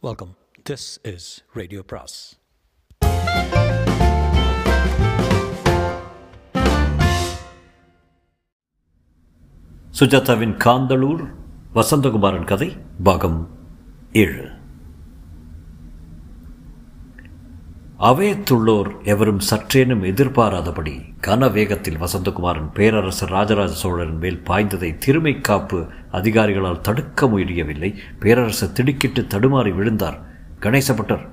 Welcome this is radio bros சுஜாதாவின் Kanthalur Vasanthakumaran கதை பாகம் ஏழு. அவையத்துள்ளோர் எவரும் சற்றேனும் எதிர்பாராதபடி கன வேகத்தில் வசந்தகுமாரன் பேரரசர் ராஜராஜ சோழரின் மேல் பாய்ந்ததை திருமை காப்பு அதிகாரிகளால் தடுக்க முயறியவில்லை பேரரசர் திடுக்கிட்டு தடுமாறி விழுந்தார். கணேசப்பட்டர்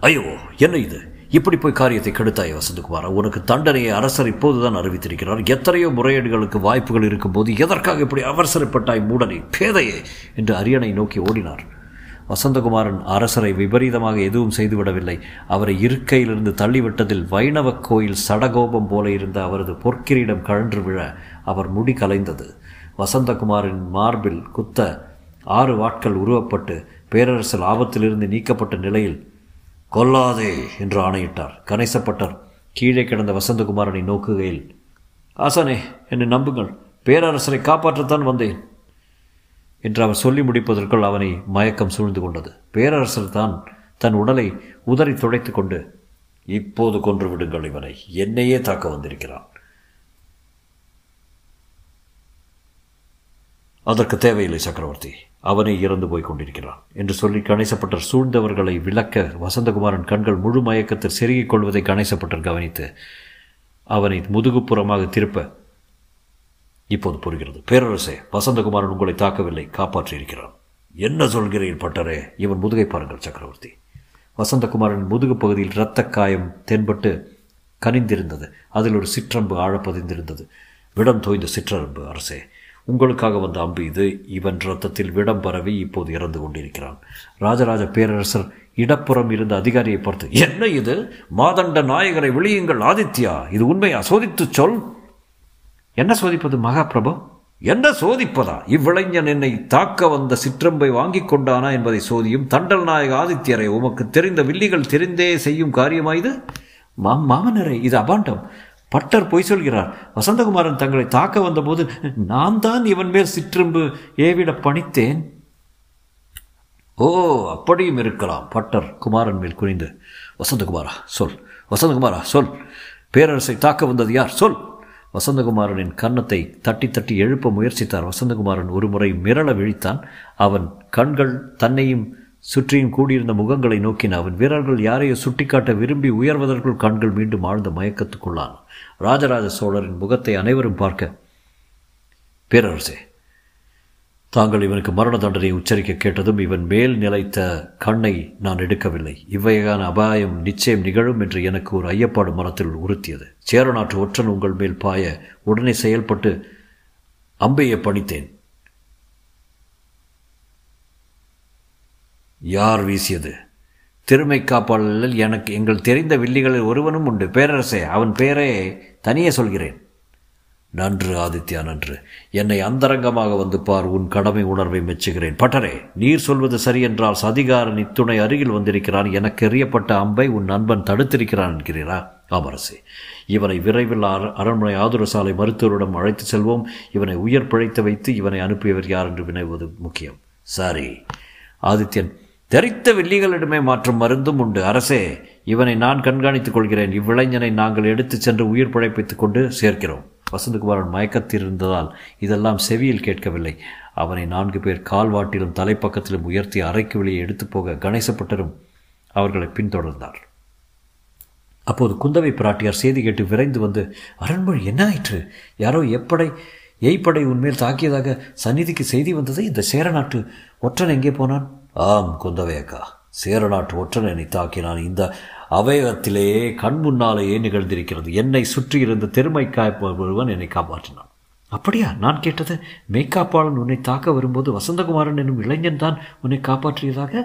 ஐயோ என்ன இது? இப்படி போய் காரியத்தை கெடுத்தாய் வசந்தகுமாரா? உனக்கு தண்டனையை அரசர் இப்போதுதான் அறிவித்திருக்கிறார். எத்தனையோ முறையீடுகளுக்கு வாய்ப்புகள் இருக்கும்போது எதற்காக இப்படி அவசரப்பட்டாய் மூடனை? பேதையே! என்று அரியணை நோக்கி ஓடினார். வசந்தகுமாரன் அரசரை விபரீதமாக எதுவும் செய்துவிடவில்லை. அவரை இருக்கையிலிருந்து தள்ளிவிட்டதில் வைணவ கோயில் சடகோபம் போல இருந்த அவரது பொற்கிரீடம் கழன்று விழ அவர் முடி கலைந்தது. வசந்தகுமாரின் மார்பில் குத்த ஆறு வாட்கள் உருவப்பட்டு பேரரசர் ஆபத்திலிருந்து நீக்கப்பட்ட நிலையில் கொல்லாதே என்று ஆணையிட்டார். கணேசப்பட்டர் கீழே கிடந்த வசந்தகுமாரனை நோக்குகையில் ஆசானே என்னை நம்புங்கள். பேரரசரை காப்பாற்றத்தான் வந்தேன். என்று அவர் சொல்லி முடிப்பதற்குள் அவனை மயக்கம் சூழ்ந்து கொண்டது. பேரரசர் தான் தன் உடலை உதறி துடைத்து கொண்டு இப்போது கொன்று விடுங்கள் இவனை என்னையே தாக்க வந்திருக்கிறான். அதற்கு தேவையில்லை சக்கரவர்த்தி. அவனே இறந்து போய் கொண்டிருக்கிறான் என்று சொல்லி கணேசப்பட்டர் சூழ்ந்தவர்களை விளக்க வசந்தகுமாரன் கண்கள் முழு மயக்கத்தில் செருகிக் கொள்வதை கணேசப்பட்டர் கவனித்து அவனை முதுகுப்புறமாக திருப்ப இப்போது புரிகிறது. பேரரசே வசந்தகுமாரன் உங்களை தாக்கவில்லை காப்பாற்றியிருக்கிறான். என்ன சொல்கிறீர் பட்டரே? இவன் முதுகை பாருங்கள் சக்கரவர்த்தி. வசந்தகுமாரன் முதுகு பகுதியில் இரத்த காயம் தென்பட்டு கனிந்திருந்தது. அதில் ஒரு சிற்றம்பு ஆழப்பதிந்திருந்தது. விடம் தோய்ந்த சிற்றம்பு அரசே. உங்களுக்காக வந்த அம்பு இது. இவன் ரத்தத்தில் விடம் பரவி இப்போது இறந்து கொண்டிருக்கிறான். ராஜராஜ பேரரசர் இடப்புறம் இருந்த அதிகாரியை பார்த்து என்ன இது? மாதண்ட நாயகரை விழியுங்கள் ஆதித்யா! இது உண்மையா? சோதித்துச் சொல்! என்ன சோதிப்பது மகாபிரபு? என்ன சோதிப்பதா? இவ்விளைஞன் என்னை தாக்க வந்த சிற்றம்பை வாங்கி கொண்டானா என்பதை சோதியும் தண்டல் நாயக ஆதித்யரை உமக்கு தெரிந்த வில்லிகள் தெரிந்தே செய்யும் காரியமா இது? மா மாமனரே இது அபாண்டம். பட்டர் பொய் சொல்கிறார். வசந்தகுமாரன் தங்களை தாக்க வந்தபோது நான் தான் இவன் மேல் சிற்றம்பு ஏவிட பணித்தேன். ஓ அப்படியும் இருக்கலாம். பட்டர் குமாரன் மேல் குனிந்து. வசந்தகுமாரா சொல். வசந்தகுமாரா சொல். பேரரசை தாக்க வந்தது யார்? சொல். வசந்தகுமாரனின் கன்னத்தை தட்டி தட்டி எழுப்ப முயற்சித்தார். வசந்தகுமாரன் ஒரு முறை மிரள விழித்தான். அவன் கண்கள் தன்னையும் சுற்றியும் கூடியிருந்த முகங்களை நோக்கின அவன் வீரர்கள் யாரையோ சுட்டிக்காட்ட விரும்பி உயர்வதற்குள் கண்கள் மீண்டும் ஆழ்ந்த மயக்கத்துக்குள்ளான். ராஜராஜ சோழரின் முகத்தை அனைவரும் பார்க்க பேரரசே தாங்கள் இவனுக்கு மரண தண்டனை உச்சரிக்க கேட்டதும் இவன் மேல் நிலைத்த கண்ணை நான் எடுக்கவில்லை. இவ்வகையான அபாயம் நிச்சயம் நிகழும் என்று எனக்கு ஒரு ஐயப்பாடு மனத்தில் உறுத்தியது. சேரநாட்டு ஒற்றன் உங்கள் மேல் பாய உடனே செயல்பட்டு அம்பையை பணித்தேன். யார் வீசியது? திருமை காப்பாளரில் எனக்கு எங்கள் தெரிந்த வில்லிகளில் ஒருவனும் உண்டு. பேரரசே அவன் பெயரே தனியே சொல்கிறேன். நன்று ஆதித்யா நன்று. என்னை அந்தரங்கமாக வந்து பார் உன் கடமை உணர்வை மெச்சுகிறேன். பட்டரே நீர் சொல்வது சரியென்றால் சதிகாரன் இத்துணை அருகில் வந்திருக்கிறான். எனக்கு எறியப்பட்ட அம்பை உன் நண்பன் தடுத்திருக்கிறான் என்கிறீரா? ஆமரசே. இவனை விரைவில் அரண்மனை ஆதுரசாலை மருத்துவரிடம் அழைத்து செல்வோம். இவனை உயிர் பிழைத்து வைத்து இவனை அனுப்பியவர் யார் என்று வினைவது முக்கியம். சரி. ஆதித்யன் தெரித்த வில்லிகளிடமே மாற்றும் மருந்தும் உண்டு. அரசே இவனை நான் கண்காணித்துக் கொள்கிறேன். இவ்விளைஞனை நாங்கள் எடுத்துச் சென்று உயிர் பிழைப்பித்துக் கொண்டு சேர்க்கிறோம். வசந்தகுமாரன் மயக்கத்தில் இருந்ததால் இதெல்லாம் செவியில் கேட்கவில்லை. அவனை நான்கு பேர் கால்வாட்டிலும் தலைப்பக்கத்திலும் உயர்த்தி அறைக்கு வெளியே எடுத்து போக கணேசப்பட்டரும் அவர்களை பின்தொடர்ந்தார். அப்போது குந்தவை பிராட்டியார் செய்தி கேட்டு விரைந்து வந்து அரண்மொழி என்ன ஆயிற்று? யாரோ எப்படை எய்ப்படை உன்மேல் தாக்கியதாக சந்நிதிக்கு செய்தி வந்தது? இந்த சேரநாட்டு ஒற்றன் எங்கே போனான்? ஆம் குந்தவை அக்கா சேரநாட்டு ஒற்றன் என்னை தாக்கினான். இந்த அவயகத்திலேயே கண் முன்னாலேயே நிகழ்ந்திருக்கிறது. என்னை சுற்றி இருந்த தெருமைக்காய்ப்ப ஒருவன் என்னை காப்பாற்றினான். அப்படியா? நான் கேட்டது மேய்க்காப்பாளன் உன்னை தாக்க வரும்போது வசந்தகுமாரன் என்னும் இளைஞன் தான் உன்னை காப்பாற்றியதாக?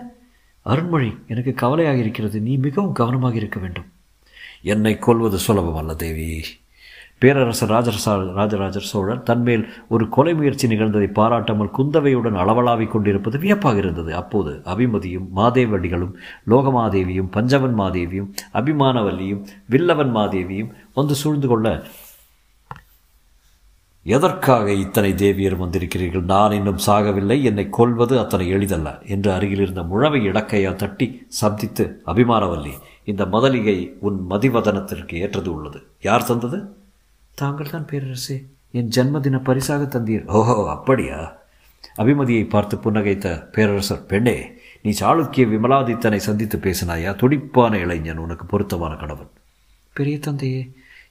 அருண்மொழி எனக்கு கவலையாக இருக்கிறது நீ மிகவும் கவனமாக இருக்க வேண்டும். என்னை கொல்வது சுலபம் அல்ல தேவி. பேரரசர் ராஜரசா ராஜராஜர் சோழர் தன்மேல் ஒரு கொலை முயற்சி நிகழ்ந்ததை பாராட்டாமல் குந்தவையுடன் அளவலாவிக் கொண்டிருப்பது வியப்பாக இருந்தது. அப்போது அபிமதியும் மாதேவடிகளும் லோகமாதேவியும் பஞ்சவன் மாதேவியும் அபிமானவல்லியும் வில்லவன் மாதேவியும் வந்து சூழ்ந்து கொள்ள எதற்காக இத்தனை தேவியர் வந்திருக்கிறீர்கள்? நான் இன்னும் சாகவில்லை. என்னை கொல்வது அத்தனை எளிதல்ல என்று அருகில் இருந்த முழவை இடக்கையா தட்டி சப்தித்து அபிமானவல்லி இந்த மதலிகை உன் மதிவதனத்திற்கு ஏற்றது உள்ளது. யார் தந்தது? தாங்கள் தான் பேரரசே. என் ஜன்மதின பரிசாக தந்தீர். ஓஹோ அப்படியா? அபிமதியை பார்த்து புன்னகைத்த பேரரசர் பெண்ணே நீ சாளுக்கிய விமலாதித்தனை சந்தித்து பேசினாயா? துடிப்பான இளைஞன் உனக்கு பொருத்தமான கணவன். பெரிய தந்தையே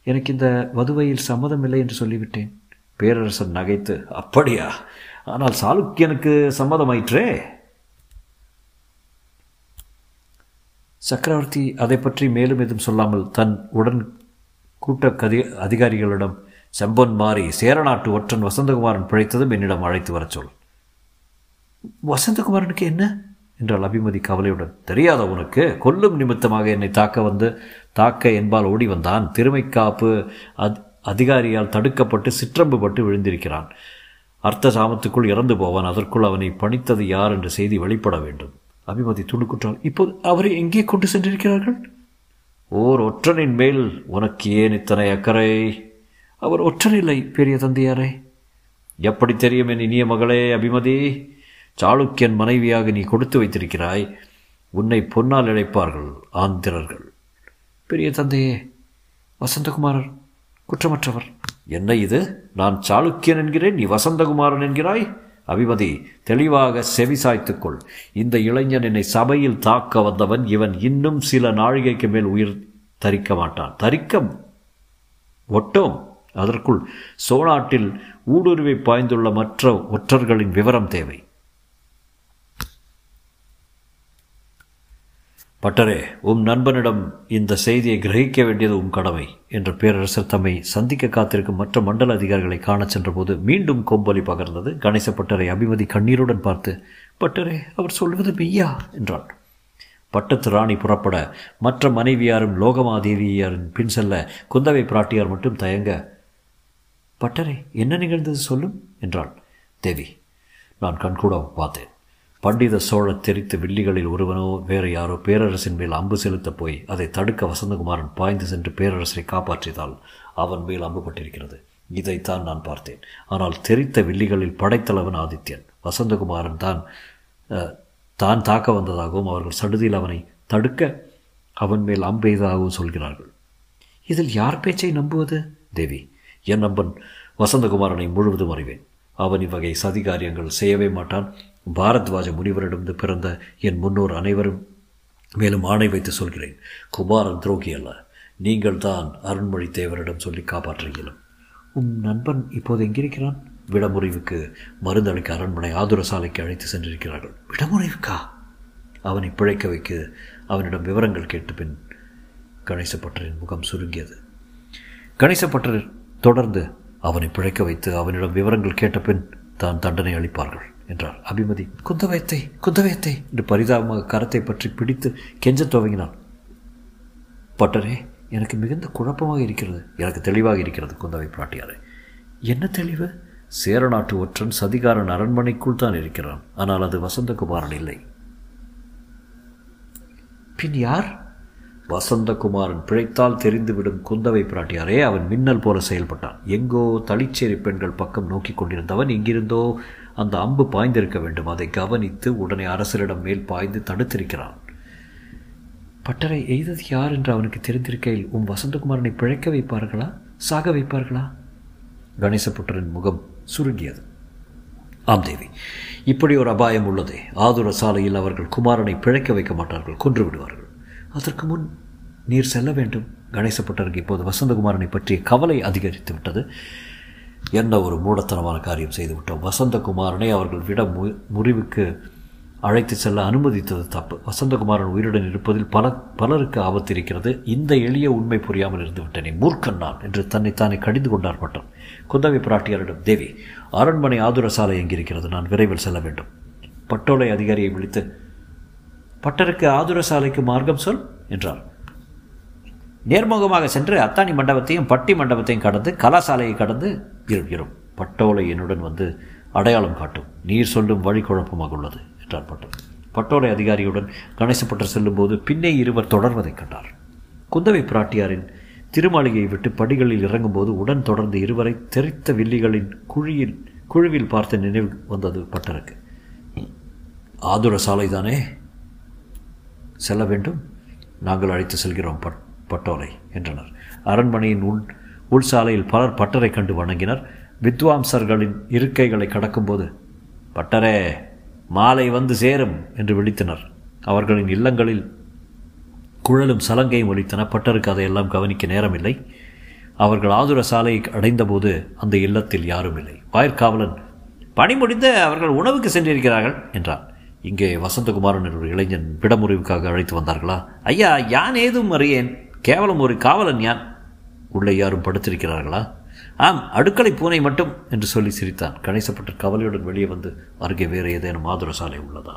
எனக்கு இந்த வதுவையில் சம்மதம் இல்லை என்று சொல்லிவிட்டேன். பேரரசர் நகைத்து அப்படியா? ஆனால் சாளுக்கியனுக்கு சம்மதமாயிற்றே? சக்கரவர்த்தி அதை பற்றி மேலும் எதுவும் சொல்லாமல் தன் உடன் கூட்ட அதிகாரிகளிடம் செம்பன் மாறி சேரநாட்டு ஒற்றன் வசந்தகுமாரன் பிழைத்ததும் என்னிடம் அழைத்து வரச் சொல். வசந்தகுமாரனுக்கு என்ன? என்றால் அபிமதி கவலையுடன். தெரியாத உனக்கு? கொல்லும் நிமித்தமாக என்னை தாக்க வந்து தாக்க என்பால் ஓடி வந்தான். திருமைக்காப்பு அத் அதிகாரியால் தடுக்கப்பட்டு சிற்றம்புபட்டு விழுந்திருக்கிறான். அர்த்த சாமத்துக்குள் இறந்து போவான். அதற்குள் அவனை பணித்தது யார் என்ற செய்தி வெளிப்பட வேண்டும். அபிமதி துணுக்குற்றால் இப்போது அவரை எங்கே கொண்டு சென்றிருக்கிறார்கள்? ஓர் ஒற்றனின் மேல் உனக்கு ஏன் இத்தனை அக்கறை? அவர் ஒற்றனில்லை பெரிய தந்தையாரே. எப்படி தெரியும் என் இனிய மகளே அபிமதி. சாளுக்கியன் மனைவியாக நீ கொடுத்து வைத்திருக்கிறாய். உன்னை பொன்னால் இழைப்பார்கள் ஆந்திரர்கள். பெரிய தந்தையே வசந்தகுமாரர் குற்றமற்றவர். என்ன இது? நான் சாளுக்கியன் என்கிறேன் நீ வசந்தகுமாரன் என்கிறாய்? அபிமதி தெளிவாக செவிசாய்த்துக்கொள். இந்த இளைஞன் என்னை சபையில் தாக்க வந்தவன். இவன் இன்னும் சில நாழிகைக்கு மேல் உயிர் தரிக்க மாட்டான். தரிக்கம் ஒட்டோம். அதற்குள் சோனாட்டில் ஊடுருவி பாய்ந்துள்ள மற்ற ஒற்றர்களின் விவரம் தேவை. பட்டரே உம் நண்பனிடம் இந்த செய்தியை கிரகிக்க வேண்டியது உம் கடமை என்ற பேரரசர் தம்மை சந்திக்க காத்திருக்கும் மற்ற மண்டல அதிகாரிகளை காணச் சென்றபோது மீண்டும் கொம்பொலி பகர்ந்தது. கணேச பட்டரை அபிமதி கண்ணீருடன் பார்த்து பட்டரே அவர் சொல்வது மெய்யா? என்றாள் பட்டத்து ராணி புறப்பட மற்ற மனைவியாரும் லோகமாதேவியாரின் பின் செல்ல குந்தவை பிராட்டியார் மட்டும் தயங்க பட்டரே என்ன நிகழ்ந்தது சொல்லும்? என்றாள். தேவி நான் கண்கூட பார்த்தேன் பண்டித சோழ தெரித்த வில்லிகளில் ஒருவனோ வேறு யாரோ பேரரசின் மேல் அம்பு செலுத்தப் போய் அதை தடுக்க வசந்தகுமாரன் பாய்ந்து சென்று பேரரசரை காப்பாற்றியதால் அவன் மேல் அம்புப்பட்டிருக்கிறது இதைத்தான் நான் பார்த்தேன். ஆனால் தெரித்த வில்லிகளில் படைத்தலைவன் ஆதித்யன். வசந்தகுமாரன் தான் தான் தாக்க வந்ததாகவும் அவர்கள் சடுதியில் அவனை தடுக்க அவன் மேல் அம்பெய்ததாகவும் சொல்கிறார்கள். இதில் யார் பேச்சை நம்புவது? தேவி என் நம்பன் வசந்தகுமாரனை முழுவதும் அறிவேன். அவன் இவ்வகை சதிகாரியங்கள் செய்யவே மாட்டான். பாரத்வாஜ முனிவரிடமிருந்து பிறந்த என் முன்னோர் அனைவரும் மேலும் ஆணை வைத்து சொல்கிறேன். குமாரன் துரோகி அல்ல. நீங்கள் தான் அருண்மொழி தேவரிடம் சொல்லி காப்பாற்ற இயலும் உன் நண்பன் இப்போது எங்கிருக்கிறான்? விடமுறைவுக்கு மருந்தளிக்க அரண்மனை ஆதுர சாலைக்கு அழைத்து சென்றிருக்கிறார்கள். விடமுறைவுக்கா? அவனை பிழைக்க வைக்க அவனிடம் விவரங்கள் கேட்டு பின் கணேசப்பட்டரின் முகம் சுருங்கியது. கணேசப்பட்டர் தொடர்ந்து அவனை பிழைக்க வைத்து அவனிடம் விவரங்கள் கேட்ட பின் தான் தண்டனை அளிப்பார்கள். என்றார் அபிமதி. குந்தவயத்தை குந்தவயத்தை. என்று பரிதாபமாக கரத்தை பற்றி பிடித்து கெஞ்சத் துவங்கினான் பட்டரே எனக்கு மிகுந்த குழப்பமாக இருக்கிறது. எனக்கு தெளிவாக இருக்கிறது குந்தவை பிராட்டியாரே என்ன தெளிவு? சேரநாட்டு ஒற்றன் சதிகாரன் அரண்மனைக்குள் தான் இருக்கிறான். ஆனால் அது வசந்தகுமாரன் இல்லை. பின் யார்? வசந்தகுமாரன் பிழைத்தால் தெரிந்துவிடும் குந்தவை பிராட்டியாரே அவன் மின்னல் போல செயல்பட்டான். எங்கோ தளிச்சேரி பெண்கள் பக்கம் நோக்கி கொண்டிருந்தவன் எங்கிருந்தோ அந்த அம்பு பாய்ந்திருக்க வேண்டும். அதை கவனித்து உடனே அரசரிடம் மேல் பாய்ந்து தடுத்திருக்கிறான். பட்டரை எய்தது யார் என்று அவனுக்கு தெரிந்திருக்கையில் உன் வசந்தகுமாரனை பிழைக்க வைப்பார்களா? சாக வைப்பார்களா? கணேசபுட்டரின் முகம் சுருங்கியது. ஆம் தேவி இப்படி ஒரு அபாயம் உள்ளதே. ஆதுர சாலையில் அவர்கள் குமாரனை பிழைக்க வைக்க மாட்டார்கள் கொன்று விடுவார்கள். அதற்கு முன் நீர் செல்ல வேண்டும். கணேசபுட்டருக்கு இப்போது வசந்தகுமாரனை பற்றிய கவலை அதிகரித்து விட்டது. என்ன ஒரு மூடத்தனமான காரியம் செய்துவிட்டோம். வசந்தகுமாரனை அவர்கள் விட மு முறிவுக்கு அழைத்து செல்ல அனுமதித்தது தப்பு. வசந்தகுமாரன் உயிருடன் இருப்பதில் பல பலருக்கு ஆபத்து இருக்கிறது இந்த எளிய உண்மை புரியாமல் இருந்து விட்டேனே மூர்க்கன் நான் என்று தன்னைத்தானே கடிந்து கொண்டார் பட்டம். குந்தவை பிராட்டியாரிடம் தேவி அரண்மனை ஆதுர சாலை எங்கிருக்கிறது? நான் விரைவில் செல்ல வேண்டும். பட்டோலை அதிகாரியை விழித்து பட்டருக்கு ஆதுர சாலைக்கு மார்க்கம் சொல் என்றார். நேர்முகமாக சென்று அத்தானி மண்டபத்தையும் பட்டி மண்டபத்தையும் கடந்து கலாசாலையை கடந்து இருக்கிறோம் இரும் பட்டோலை என்னுடன் வந்து அடையாளம் காட்டும். நீர் சொல்லும் வழி குழப்பமாக உள்ளது என்றார் பட்டம் பட்டோலை அதிகாரியுடன் கணேசப்பட்டர் செல்லும்போது பின்னே இருவர் தொடர்வதைக் கண்டார். குந்தவை பிராட்டியாரின் திருமாளிகையை விட்டு படிகளில் இறங்கும்போது உடன் தொடர்ந்து இருவரை தெரித்த வில்லிகளின் குழியில் குழுவில் பார்த்த நினைவு வந்தது பட்டருக்கு. ஆதுர சாலைதானே செல்ல வேண்டும். நாங்கள் அழைத்து செல்கிறோம் பட் பட்டோலை என்றனர். அரண்மனையின் உள் உள்சாலையில் பலர் பட்டரை கண்டு வணங்கினர். வித்வாம்சர்களின் இருக்கைகளை கடக்கும்போது பட்டரே மாலை வந்து சேரும் என்று விழித்தனர். அவர்களின் இல்லங்களில் குழலும் சலங்கையும் ஒலித்தன. பட்டருக்கு அதையெல்லாம் கவனிக்க நேரமில்லை. அவர்கள் ஆதுர சாலையை அடைந்தபோது அந்த இல்லத்தில் யாரும் இல்லை வாயிற்காவலன் பணி முடிந்து அவர்கள் உணவுக்கு சென்றிருக்கிறார்கள் என்றான் இங்கே வசந்தகுமாரன் ஒரு இளைஞன் விடமுறிவுக்காக அழைத்து வந்தார்களா? ஐயா யான் ஏதும் அறியேன். கேவலம் ஒரு காவலன் யான் உள்ளே யாரும் படுத்திருக்கிறார்களா? ஆம் அடுக்களை பூனை மட்டும் என்று சொல்லி சிரித்தான். கணேசப்பட்ட கவலையுடன் வெளியே வந்து அருகே வேறு ஏதேனும் மாதுர சாலை உள்ளதா?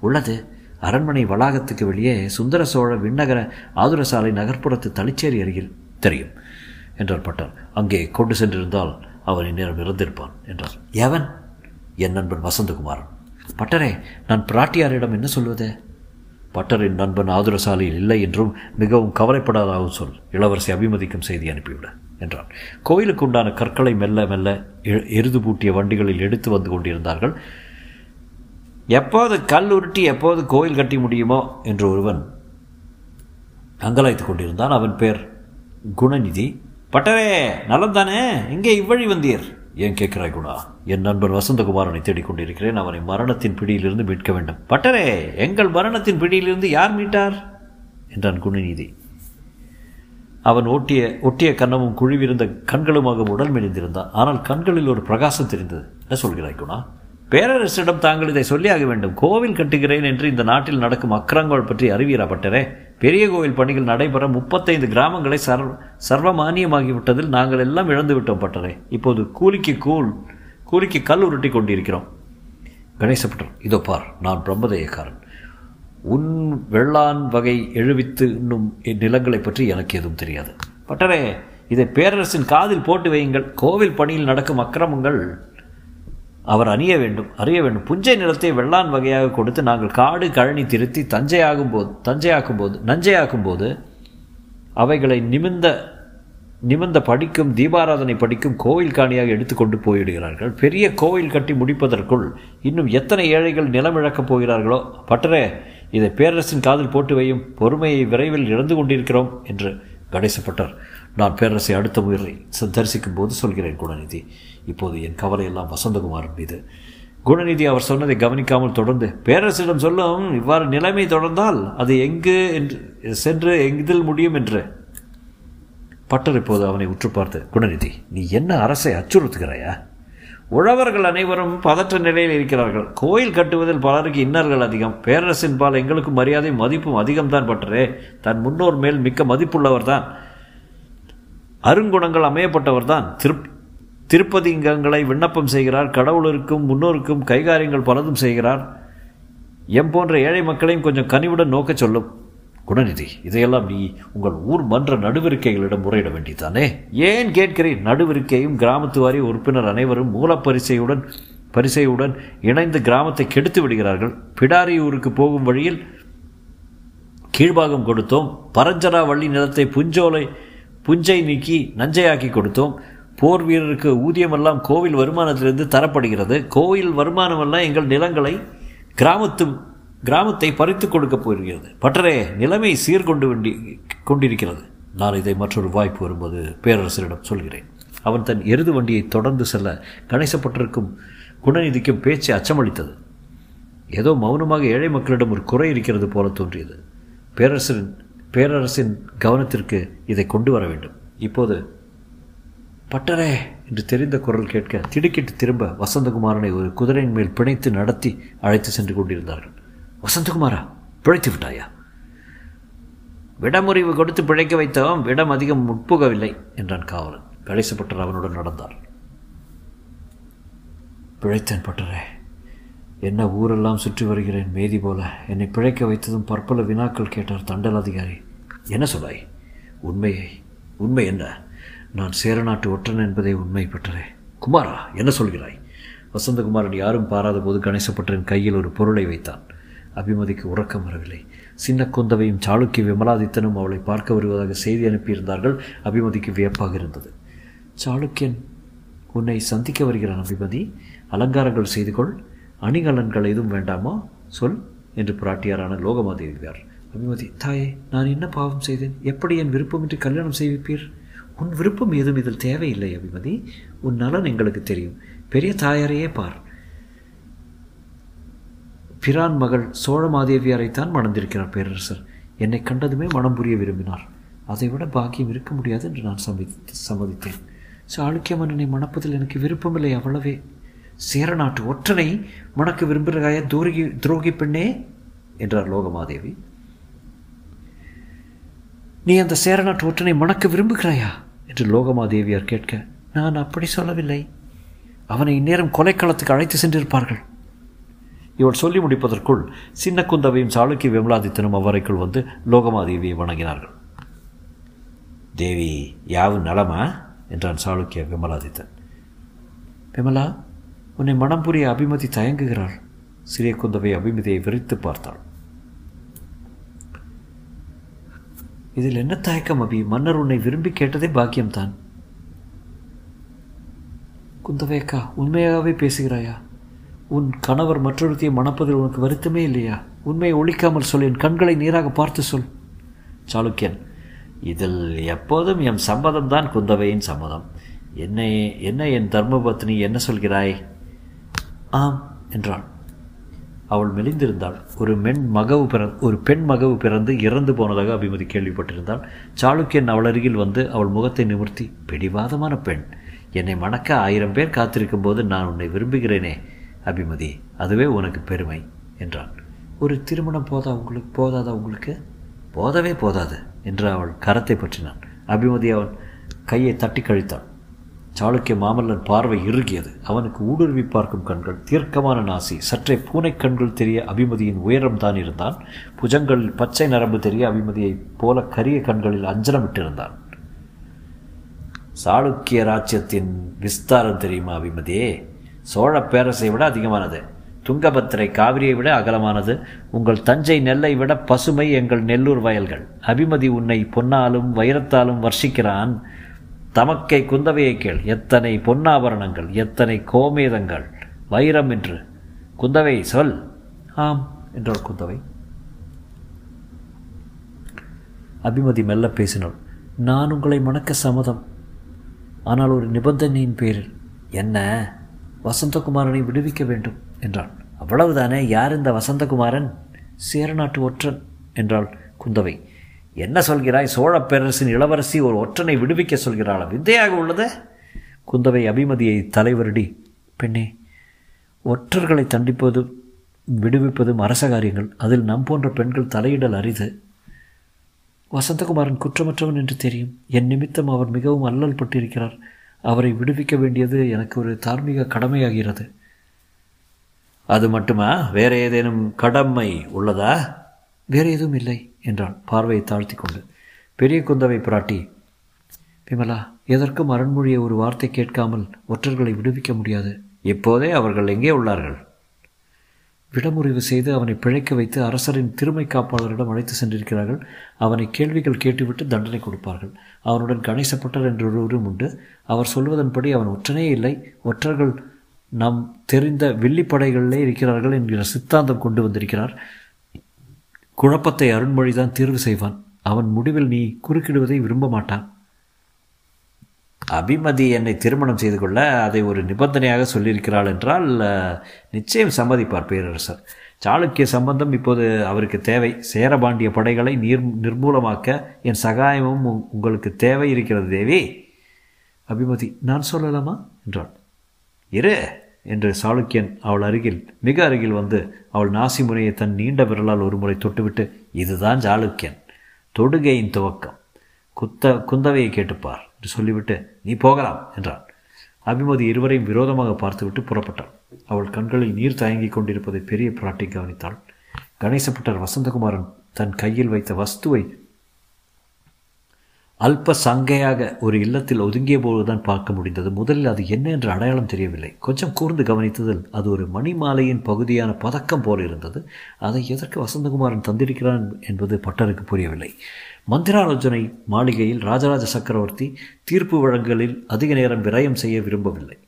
உள்ளது. அரண்மனை வளாகத்துக்கு வெளியே சுந்தர சோழ விண்ணகர ஆதுர சாலை நகர்ப்புறத்து தளிச்சேரி அருகில் தெரியும் என்றார் பட்டார். அங்கே கொண்டு சென்றிருந்தால் அவன் இந்நேரம் இறந்திருப்பான் என்றார். எவன்? என் நண்பன் வசந்தகுமாரன். பட்டரே நான் பிராட்டியாரிடம் என்ன சொல்வது? பட்டரின் நண்பன் ஆதரசாலையில் இல்லை என்றும் மிகவும் கவலைப்படாதாகவும் சொல். இளவரசி அபிமதிக்கும் செய்தி அனுப்பிவிட என்றான். கோயிலுக்கு உண்டான கற்களை மெல்ல மெல்ல எருது பூட்டிய வண்டிகளில் எடுத்து வந்து கொண்டிருந்தார்கள். எப்போது கல் உருட்டி எப்போது கோயில் கட்டி முடியுமோ என்று ஒருவன் அங்கலாய்த்து கொண்டிருந்தான். அவன் பேர் குணநிதி. பட்டரே நலம் தானே இங்கே இவ்வழி வந்தீர். ஏன் கேட்கிறாய் குணா? என் நண்பர் வசந்தகுமாரனை தேடிக்கொண்டிருக்கிறேன். அவனை மரணத்தின் பிடியிலிருந்து மீட்க வேண்டும். பட்டரே எங்கள் மரணத்தின் பிடியிலிருந்து யார் மீட்டார்? என்றான் குணநீதி. அவன் ஓட்டிய ஒட்டிய கன்னமும் குழிவிருந்த கண்களுமாக உடல் மெலிந்திருந்தான். ஆனால் கண்களில் ஒரு பிரகாசம் தெரிந்தது. என்ன சொல்கிறாய் குணா? பேரரசிடம் தாங்கள் இதை சொல்லியாக வேண்டும். கோவில் கட்டுகிறேன் என்று இந்த நாட்டில் நடக்கும் அக்கிரங்கள் பற்றி அறிவீரா பட்டரே பெரிய கோவில் பணிகள் நடைபெற முப்பத்தைந்து கிராமங்களை சர்வ சர்வமானியமாகிவிட்டதில் நாங்கள் எல்லாம் இழந்து விட்டோம் பட்டரே. இப்போது கூலிக்கு கூழ் கூலிக்கு கல் உருட்டி கொண்டிருக்கிறோம். கணேசப்பட்டர் இதோ பார் நான் பிரம்மதேயக்காரன். உன் வெள்ளான் வகை எழுவித்து இன்னும் நிலங்களை பற்றி எனக்கு எதுவும் தெரியாது. பட்டரே இதை பேரரசின் காதில் போட்டு வையுங்கள். கோவில் பணியில் நடக்கும் அக்கிரமங்கள் அவர் அணிய வேண்டும் அறிய வேண்டும். புஞ்சை நிலத்தை வெள்ளான் வகையாக கொடுத்து நாங்கள் காடு கழனி திருத்தி தஞ்சையாகும் போது தஞ்சையாக்கும் போது நஞ்சையாக்கும் போது அவைகளை நிமிந்த நிமிந்த படிக்கும் தீபாராதனை படிக்கும் கோவில் காணியாக எடுத்துக்கொண்டு போயிடுகிறார்கள். பெரிய கோவில் கட்டி முடிப்பதற்குள் இன்னும் எத்தனை ஏழைகள் நிலம் இழக்கப் போகிறார்களோ? பட்டரே இதை பேரரசின் காதில் போட்டு வையும் பொறுமையை விரைவில் இழந்து கொண்டிருக்கிறோம் என்று கணேசப்பட்டர் நான் பேரரசை அடுத்த முறை தரிசிக்கும் போது சொல்கிறேன் குணநிதி. இப்போது என் கவலையெல்லாம் வசந்தகுமாரன் மீது. குணநிதி அவர் சொன்னதை கவனிக்காமல் தொடர்ந்து பேரரசிடம் சொல்லும் இவ்வாறு நிலைமை தொடர்ந்தால் அது எங்கு என்று சென்று எங்கிதில் முடியும் என்று. பட்டர் இப்போது அவனை உற்று பார்த்து குணநிதி நீ என்ன அரசை அச்சுறுத்துகிறாயா? உழவர்கள் அனைவரும் பதற்ற நிலையில் இருக்கிறார்கள். கோயில் கட்டுவதில் பலருக்கு இன்னர்கள் அதிகம். பேரரசின் பால் எங்களுக்கு மரியாதை மதிப்பும் அதிகம்தான் பட்டரே தன் முன்னோர் மேல் மிக்க மதிப்புள்ளவர் தான் அருங்குணங்கள் அமையப்பட்டவர் தான் திருப் திருப்பதிங்கங்களை விண்ணப்பம் செய்கிறார். கடவுளருக்கும் முன்னோருக்கும் கைகாரியங்கள் பலதும் செய்கிறார். எம் போன்ற ஏழை மக்களையும் கொஞ்சம் கனிவுடன் நோக்கச் சொல்லும். குணநிதி இதையெல்லாம் நீ உங்கள் ஊர் மன்ற நடுவிருக்கைகளிடம் முறையிட வேண்டியதானே ஏன் கேட்கிறேன்? நடுவிருக்கையும் கிராமத்து வாரிய உறுப்பினர் அனைவரும் மூலப்பரிசையுடன் பரிசையுடன் இணைந்து கிராமத்தை கெடுத்து விடுகிறார்கள். பிடாரியூருக்கு போகும் வழியில் கீழ்பாகம் கொடுத்தோம். பரஞ்சரா வள்ளி நிலத்தை புஞ்சோலை புஞ்சை நீக்கி நஞ்சையாக்கி கொடுத்தோம். போர் வீரருக்கு ஊதியமெல்லாம் கோவில் வருமானத்திலிருந்து தரப்படுகிறது. கோவில் வருமானமெல்லாம் எங்கள் நிலங்களை கிராமத்து கிராமத்தை பறித்து கொடுக்க போகிறது. பட்டரே நிலைமை சீர்கொண்டு வேண்டி கொண்டிருக்கிறது. நான் இதை மற்றொரு வாய்ப்பு வரும்போது பேரரசரிடம் சொல்கிறேன். அவன் தன் எருது வண்டியை தொடர்ந்து செல்ல கணேசப்பட்டிருக்கும் குணநிதிக்கும் பேச்சு அச்சமளித்தது. ஏதோ மௌனமாக ஏழை மக்களிடம் ஒரு குறை இருக்கிறது போல தோன்றியது. பேரரசரின் பேரரசின் கவனத்திற்கு இதை கொண்டு வர வேண்டும். இப்போது பட்டரே என்று தெரிந்த குரல் கேட்க திடுக்கிட்டு திரும்ப வசந்தகுமாரனை ஒரு குதிரையின் மேல் பிணைத்து நடத்தி அழைத்து சென்று கொண்டிருந்தார்கள். வசந்தகுமாரா பிழைத்து விட்டாயா? விடமுறிவு கொடுத்து பிழைக்க வைத்தவன் விடம் அதிகம் முட்புகவில்லை என்றான் காவலன். கடைசப்பட்டர் அவனுடன் நடந்தார். பிழைத்தேன் பட்டரே என்ன ஊரெல்லாம் சுற்றி வருகிறேன் மேதி போல. என்னை பிழைக்க வைத்ததும் பற்பல வினாக்கள் கேட்டார் தண்டல் அதிகாரி என்ன சொல்லாய்? உண்மையை உண்மை என்ன? நான் சேரநாட்டு ஒற்றன் என்பதே உண்மை பட்டரே. குமாரா என்ன சொல்கிறாய்? வசந்தகுமாரன் யாரும் பாராத போது கணேசப்பட்டரின் கையில் ஒரு பொருளை வைத்தான். அபிமதிக்கு உறக்கம் வரவில்லை. சின்ன குந்தவையும் சாளுக்கிய விமலாதித்தனும் அவளை பார்க்க வருவதாக செய்தி அனுப்பியிருந்தார்கள். அபிமதிக்கு வியப்பாக இருந்தது. சாளுக்கியன் உன்னை சந்திக்க வருகிறான் அபிமதி. அலங்காரங்கள் செய்து கொள். அணிகலன்கள் எதுவும் வேண்டாமா? சொல் என்று பிராட்டியாரான லோகமாதேவியார் அபிமதி தாயே நான் என்ன பாவம் செய்தேன்? எப்படி என் விருப்பமின்றி கல்யாணம் செய்விப்பீர்? உன் விருப்பம் ஏதும் இதில் தேவையில்லை அபிமதி. உன் நலன் எங்களுக்கு தெரியும். பெரிய தாயாரையே பார். பிரான் மகள் சோழமாதேவியாரைத்தான் மணந்திருக்கிறார் பேரரசர். என்னை கண்டதுமே மனம் புரிய விரும்பினார். அதைவிட பாக்கியம் இருக்க முடியாது என்று நான் சம்மதி சம்மதித்தேன். சாளுக்கிய மன்னனை மணப்பதில் எனக்கு விருப்பமில்லை அவ்வளவே. சேர நாட்டு ஒற்றனை மணக்க விரும்புகிறாய துரோகி துரோகி பெண்ணே என்றார் லோகமாதேவி. நீ அந்த சேரநாட்டு ஒற்றனை மணக்க விரும்புகிறாயா என்று லோகமாதேவியார் கேட்க நான் அப்படி சொல்லவில்லை. அவனை இந்நேரம் கொலைக்களத்துக்கு அழைத்து சென்றிருப்பார்கள். இவள் சொல்லி முடிப்பதற்குள் சின்ன குந்தவையும் சாளுக்கிய விமலாதித்தனும் அவரைக்குள் வந்து லோகமாதேவியை வணங்கினார்கள். தேவி யாவும் நலமா? என்றான் சாளுக்கிய விமலாதித்தன். விமலா உன்னை மனம் புரிய அபிமதி தயங்குகிறாள். சிறிய குந்தவை அபிமதியை விரித்து பார்த்தாள். இதில் என்ன தயக்கம் அபி? மன்னர் உன்னை விரும்பி கேட்டதே பாக்கியம்தான். குந்தவை அக்கா உண்மையாகவே பேசுகிறாயா? உன் கணவர் மற்றொருத்தையும் மணப்பதில் உனக்கு வருத்தமே இல்லையா? உண்மையை ஒழிக்காமல் சொல் என் கண்களை நீராக பார்த்து சொல். சாளுக்கியன் இதில் எப்போதும் என் சம்மதம் தான் குந்தவையின் சம்மதம். என்னை என்ன என் தர்மபத்னி என்ன சொல்கிறாய்? ஆம் என்றாள். அவள் மெலிந்திருந்தாள். ஒரு மென் மகவு பிற ஒரு பெண் மகவு பிறந்து இறந்து போனதாக அபிமதி கேள்விப்பட்டிருந்தாள். சாளுக்கியன் அவள் அருகில் வந்து அவள் முகத்தை நிமிர்த்தி பிடிவாதமான பெண். என்னை மணக்க ஆயிரம் பேர் காத்திருக்கும் போது நான் உன்னை விரும்புகிறேனே. அபிமதி அதுவே உனக்கு பெருமை என்றான். ஒரு திருமணம் போதா உங்களுக்கு போதாதா உங்களுக்கு? போதவே போதாது என்று அவள் கரத்தை பற்றினான். அபிமதி அவன் கையை தட்டி கழித்தாள் சாளுக்கிய மாமல்லன் பார்வை இறுகியது. அவனுக்கு ஊடுருவி பார்க்கும் கண்கள் தீர்க்கமான நாசி சற்றே பூனை கண்கள் தெரிய அபிமதியின் உயரம் தான் இருந்தான். புஜங்களில் பச்சை நரம்பு தெரிய அபிமதியைப் போல கரிய கண்களில் அஞ்சலமிட்டிருந்தான் சாளுக்கிய ராஜ்யத்தின் விஸ்தாரம் தெரியுமா அபிமதியே? சோழ பேரரசை விட அதிகமானது. துங்கபத்திரை காவிரியை விட அகலமானது. உங்கள் தஞ்சை நெல்லை விட பசுமை எங்கள் நெல்லூர் வயல்கள். அபிமதி உன்னை பொன்னாலும் வைரத்தாலும் வர்ஷிக்கிறான். தமக்கை குந்தவையை கேள். எத்தனை பொன்னாபரணங்கள் எத்தனை கோமேதங்கள். வைரம் என்று. குந்தவை சொல். ஆம் என்றாள் குந்தவை. அபிமதி மெல்ல பேசினாள். நான் உங்களை மணக்க சம்மதம். ஆனால் ஒரு நிபந்தனையின் பேரில். என்ன? வசந்தகுமாரனை விடுவிக்க வேண்டும் என்றான் அவ்வளவுதானே யார் இந்த வசந்தகுமாரன்? சேரநாட்டு ஒற்றன் என்றாள் குந்தவை. என்ன சொல்கிறாய்? சோழ பேரரசின் இளவரசி ஒரு ஒற்றனை விடுவிக்க சொல்கிறாள்? விந்தையாக உள்ளது? குந்தவை அபிமதியை தலைவருடி. பெண்ணே ஒற்றர்களை தண்டிப்பதும் விடுவிப்பதும் அரச காரியங்கள். அதில் நம் போன்ற பெண்கள் தலையிடல் அரிது. வசந்தகுமாரன் குற்றமற்றவன் என்று தெரியும். என் நிமித்தம் அவர் மிகவும் அல்லல் பட்டிருக்கிறார் அவரை விடுவிக்க வேண்டியது எனக்கு ஒரு தார்மீக கடமையாகிறது. அது மட்டுமா? வேற ஏதேனும் கடமை உள்ளதா? வேறு எதுவும் இல்லை என்றான் பார்வையை தாழ்த்தி கொண்டு பெரிய குந்தவை பிராட்டி விமலா எதற்கும் அரண்மொழியை ஒரு வார்த்தை கேட்காமல் ஒற்றர்களை விடுவிக்க முடியாது. இப்போதே அவர்கள் எங்கே உள்ளார்கள்? விடமுறிவு செய்து அவனை பிழைக்க வைத்து அரசரின் திருமை காப்பாளரிடம் அழைத்து சென்றிருக்கிறார்கள். அவனை கேள்விகள் கேட்டுவிட்டு தண்டனை கொடுப்பார்கள். அவனுடன் கணேசப்பட்டர் என்ற ஒருவரும் உண்டு. அவர் சொல்வதன்படி அவன் ஒற்றனே இல்லை. ஒற்றர்கள் நம் தெரிந்த வில்லிப்படைகளிலே இருக்கிறார்கள் என்கிற சித்தாந்தம் கொண்டு வந்திருக்கிறார். குழப்பத்தை அருண்மொழிதான் தீர்வு செய்வான். அவன் முடிவில் நீ குறுக்கிடுவதை விரும்ப மாட்டான். அபிமதி என்னை திருமணம் செய்து கொள்ள அதை ஒரு நிபந்தனையாக சொல்லியிருக்கிறாள் என்றால் நிச்சயம் சம்மதிப்பார் பேரரசர். சாளுக்கிய சம்பந்தம் இப்போது அவருக்கு தேவை. சேரபாண்டிய படைகளை நீர் நிர்மூலமாக்க என் சகாயமும் உங்களுக்கு தேவை இருக்கிறது தேவி. அபிமதி நான் சொல்லலாமா? என்றாள். இரு என்று சாளுக்கியன் அவள் அருகில் மிக அருகில் வந்து அவள் நாசி முறையை தன் நீண்ட விரலால் ஒரு முறை தொட்டுவிட்டு இதுதான் சாளுக்கியன். தொடுகையின் துவக்கம். குத்த குந்தவையை கேட்டுப்பார். என்று சொல்லிவிட்டு நீ போகலாம் என்றான். அபிமதி இருவரையும் விரோதமாக பார்த்துவிட்டு புறப்பட்டாள் அவள் கண்களில் நீர் தயங்கிக் கொண்டிருப்பதை பெரிய பிராட்டி கவனித்தாள். கணேசப்பட்டர் வசந்தகுமாரன் தன் கையில் வைத்த வஸ்துவை அல்ப சங்கையாக ஒரு இல்லத்தில் ஒதுங்கிய போதுதான் பார்க்க முடிந்தது. முதலில் அது என்ன என்று அடையாளம் தெரியவில்லை. கொஞ்சம் கூர்ந்து கவனித்ததில் அது ஒரு மணிமாலையின் பகுதியான பதக்கம் போல் இருந்தது. அதை எதற்கு வசந்தகுமாரன் தந்திருக்கிறான் என்பது பட்டருக்கு புரியவில்லை. மந்திராலோசனை மாளிகையில் ராஜராஜ சக்கரவர்த்தி தீர்ப்பு வழங்கலில் அதிக நேரம் விரயம் செய்ய விரும்பவில்லை.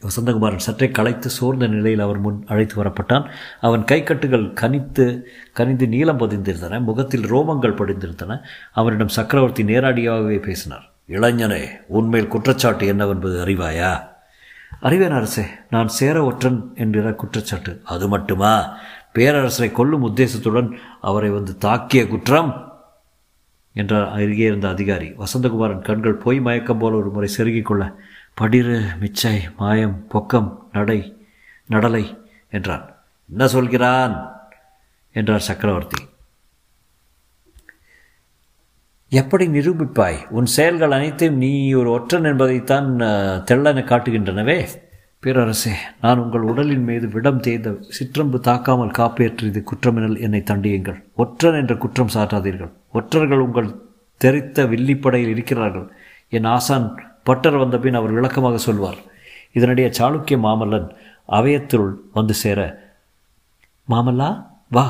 வசந்தகுமாரன் சற்றே களைத்து சோர்ந்த நிலையில் அவர் முன் அழைத்து வரப்பட்டான். அவன் கைக்கட்டுகள் கனித்து கனிந்து நீளம் பதிந்திருந்தன முகத்தில் ரோமங்கள் படிந்திருந்தன அவனிடம் சக்கரவர்த்தி நேரடியாகவே பேசினார். இளைஞனே உண்மையில் குற்றச்சாட்டு என்னவென்பது அறிவாயா? அறிவேன் அரசே நான் சேர ஒற்றன் என்கிற குற்றச்சாட்டு. அது மட்டுமா? பேரரசரை கொல்லும் உத்தேசத்துடன் அவரை வந்து தாக்கிய குற்றம்? என்றார் அருகே இருந்த அதிகாரி. வசந்தகுமாரன் கண்கள் பொய் மயக்கம் போல ஒரு முறை செருகிக் கொள்ள படிறு மிச்சை மாயம் பொக்கம் நடை நடலை என்றான். என்ன சொல்கிறான்? என்றார் சக்கரவர்த்தி. எப்படி நிரூபிப்பாய்? உன் செயல்கள் அனைத்தையும் நீ ஒரு ஒற்றன் என்பதைத்தான் தெள்ளென காட்டுகின்றனவே? பேரரசே நான் உங்கள் உடலின் மீது விடம் தேய்ந்த சிற்றம்பு தாக்காமல் காப்பேற்றியது குற்றமெனல் என்னை தண்டியுங்கள். ஒற்றன் என்ற குற்றம் சாட்டாதீர்கள். ஒற்றர்கள் உங்கள் தெரித்த வில்லிப்படையில் இருக்கிறார்கள். என் ஆசான் பட்டர் வந்தபின் அவர் விளக்கமாக சொல்வார் இதனிடையே சாளுக்கிய மாமல்லன் அவயத்திருள் வந்து சேர மாமல்லா வா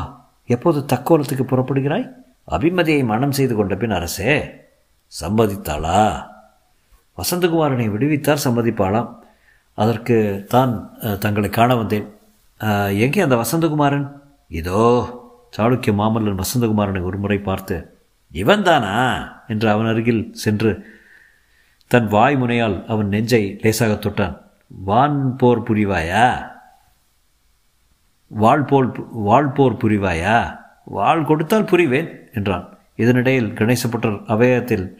எப்போது தக்கோலத்துக்கு புறப்படுகிறாய்? அபிமதியை மனம் செய்து கொண்ட பின் அரசே. சம்மதித்தாளா? வசந்தகுமாரனை விடுவித்தார் சம்மதிப்பாளாம். அதற்கு தான் தங்களை காண வந்தேன். எங்கே அந்த வசந்தகுமாரன்? இதோ சாளுக்கிய மாமல்லன் வசந்தகுமாரனை ஒருமுறை பார்த்து இவன்தானா என்று அவன் அருகில் சென்று தன் வாய் முனையால் அவன் நெஞ்சை லேசாக தொட்டான். வான் போர் புரிவாயா? வாழ் போல் வாழ் போர் புரிவாயா? வாழ் கொடுத்தால் புரிவேன் என்றான். இதனிடையில் கணேசப்பட்டர் அவயத்தில்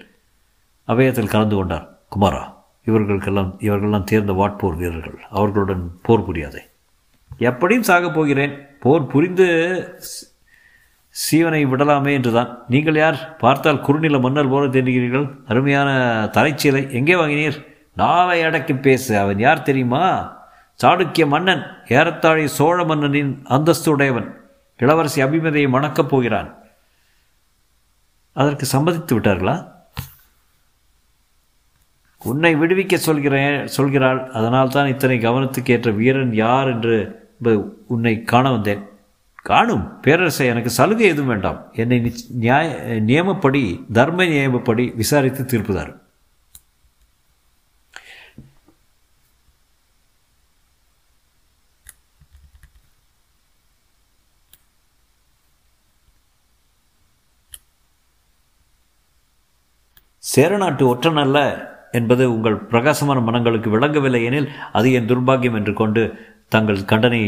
அவயத்தில் கலந்து கொண்டார். குமாரா இவர்களுக்கெல்லாம் இவர்களெல்லாம் தேர்ந்த வாட்போர் வீரர்கள். அவர்களுடன் போர் புரியாதே. எப்படியும் சாகப் போகிறேன். போர் புரிந்து சீவனை விடலாமே என்றுதான். நீங்கள் யார்? பார்த்தால் குறுநில மன்னர் போல தெரிகிறீர்கள் அருமையான தலைச்சீலை எங்கே வாங்கினீர்? நாவை அடக்கி பேசு. அவன் யார் தெரியுமா? சாளுக்கிய மன்னன் ஏறத்தாழி சோழ மன்னனின் அந்தஸ்து உடையவன் இளவரசி அபிமதியை மணக்கப் போகிறான். அதற்கு சம்மதித்து விட்டார்களா? உன்னை விடுவிக்க சொல்கிறேன் சொல்கிறாள். அதனால் தான் இத்தனை கவனத்துக்கு ஏற்ற வீரன் யார் என்று உன்னை காண வந்தேன். காணும். பேரரசை எனக்கு சலுகை எதுவும் வேண்டாம். என்னை நியாய நியமப்படி தர்ம நியமப்படி விசாரித்து தீர்ப்புதார் சேரநாட்டு ஒற்றன் அல்ல என்பது உங்கள் பிரகாசமான மனங்களுக்கு விளங்கவில்லை எனில் அது என் துர்பாகியம் என்று கொண்டு தங்கள் கண்டனை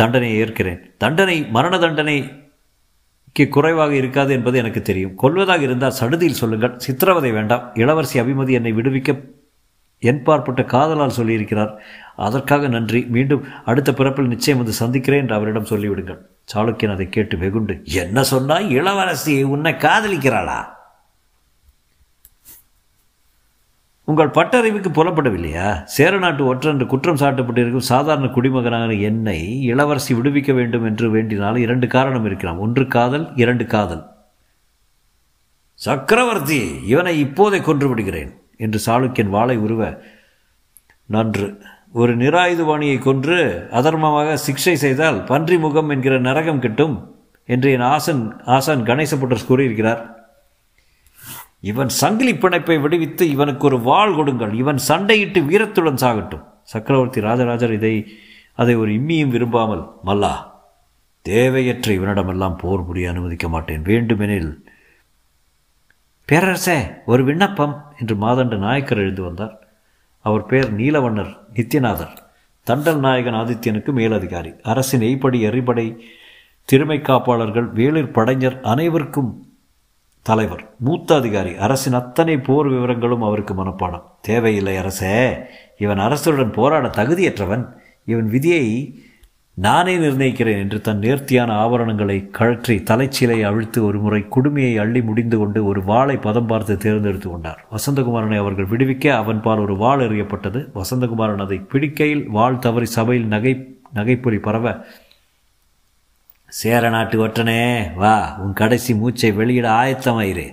தண்டனையை ஏற்கிறேன். தண்டனை மரண தண்டனைக்கு குறைவாக இருக்காது என்பது எனக்கு தெரியும். கொள்வதாக இருந்தால் சடுதியில் சொல்லுங்கள். சித்திரவதை வேண்டாம். இளவரசி அபிமதி என்னை விடுவிக்க என் பார்ப்பட்ட காதலால் சொல்லியிருக்கிறார். அதற்காக நன்றி. மீண்டும் அடுத்த பிறப்பில் நிச்சயம் வந்து சந்திக்கிறேன் என்று அவரிடம் சொல்லிவிடுங்கள். சாளுக்கியன் அதை கேட்டு வெகுண்டு என்ன சொன்னால் இளவரசி உன்னை காதலிக்கிறாளா? உங்கள் பட்டறிவுக்கு புலப்படவில்லையா? சேரநாட்டு ஒற்றென்று குற்றம் சாட்டப்பட்டிருக்கும் சாதாரண குடிமகனான என்னை இளவரசி விடுவிக்க வேண்டும் என்று வேண்டினால் இரண்டு காரணம் இருக்கலாம். ஒன்று காதல் இரண்டு காதல். சக்கரவர்த்தி இவனை இப்போதை கொன்று விடுகிறேன் என்று சாளுக்கியன் வாளை உருவ நன்று. ஒரு நிராயுதவாணியை கொன்று அதர்மமாக சிக்ஷை செய்தால் பன்றி முகம் என்கிற நரகம் கிட்டும் என்று என் ஆசன் ஆசான் கணேசபுட்டர் கூறியிருக்கிறார். இவன் சங்கிலி பிணைப்பை விடுவித்து இவனுக்கு ஒரு வாள் கொடுங்கள். இவன் சண்டையிட்டு வீரத்துடன் சாகட்டும். சக்கரவர்த்தி ராஜராஜர் இதை அதை ஒரு இம்மியும் விரும்பாமல் மல்லா தேவையற்ற இவனிடமெல்லாம் போர் புரிய அனுமதிக்க மாட்டேன். வேண்டுமெனில் பேரரசே ஒரு விண்ணப்பம் என்று மாதண்ட நாயக்கர் எழுந்து வந்தார். அவர் பெயர் நீலவண்ணர் நித்யநாதர் தண்டல் நாயகன் ஆதித்யனுக்கு மேலதிகாரி. அரசின் எய்ப்படி எறிபடை திறமை காப்பாளர்கள் வேளிர் படைஞர் அனைவருக்கும் தலைவர் மூத்த அதிகாரி அரசின் அத்தனை போர் விவரங்களும் அவருக்கு மனப்பாடம். தேவையில்லை அரசே. இவன் அரசுடன் போராட தகுதியற்றவன். இவன் விதியை நானே நிர்ணயிக்கிறேன் என்று தன் நேர்த்தியான ஆபரணங்களை கழற்றி தலைச்சீலை அழுத்து ஒரு முறை குடுமையை அள்ளி முடிந்து கொண்டு ஒரு வாளை பதம் பார்த்து தேர்ந்தெடுத்து கொண்டார். வசந்தகுமாரனை அவர்கள் விடுவிக்க அவன் பால் ஒரு வாள் எறியப்பட்டது. வசந்தகுமாரன் அதை பிடிக்கையில் வாள் தவறி சபையில் நகை நகைப்பொறி பரவ சேர நாட்டு ஒற்றனே வா உன் கடைசி மூச்சை வெளியிட ஆயத்தமாயிரு.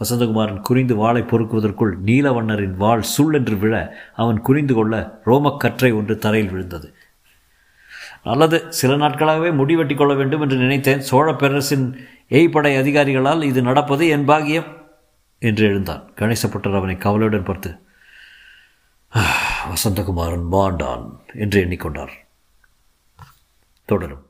வசந்தகுமாரன் குறிந்து வாளை பொறுக்குவதற்குள் நீலவண்ணரின் வாள் சுள்ளென்று என்று விழ அவன் குறிந்து கொள்ள ரோமக்கற்றை ஒன்று தரையில் விழுந்தது. நல்லது சில நாட்களாகவே முடிவெட்டி கொள்ள வேண்டும் என்று நினைத்தேன். சோழ பேரரசின் எய்படை அதிகாரிகளால் இது நடப்பது என் பாகியம் என்று எழுந்தான். கணேசப்பட்டர் அவனை கவலையுடன் பார்த்து வசந்தகுமாரன் மாண்டான் என்று எண்ணிக்கொண்டார். தொடரும்.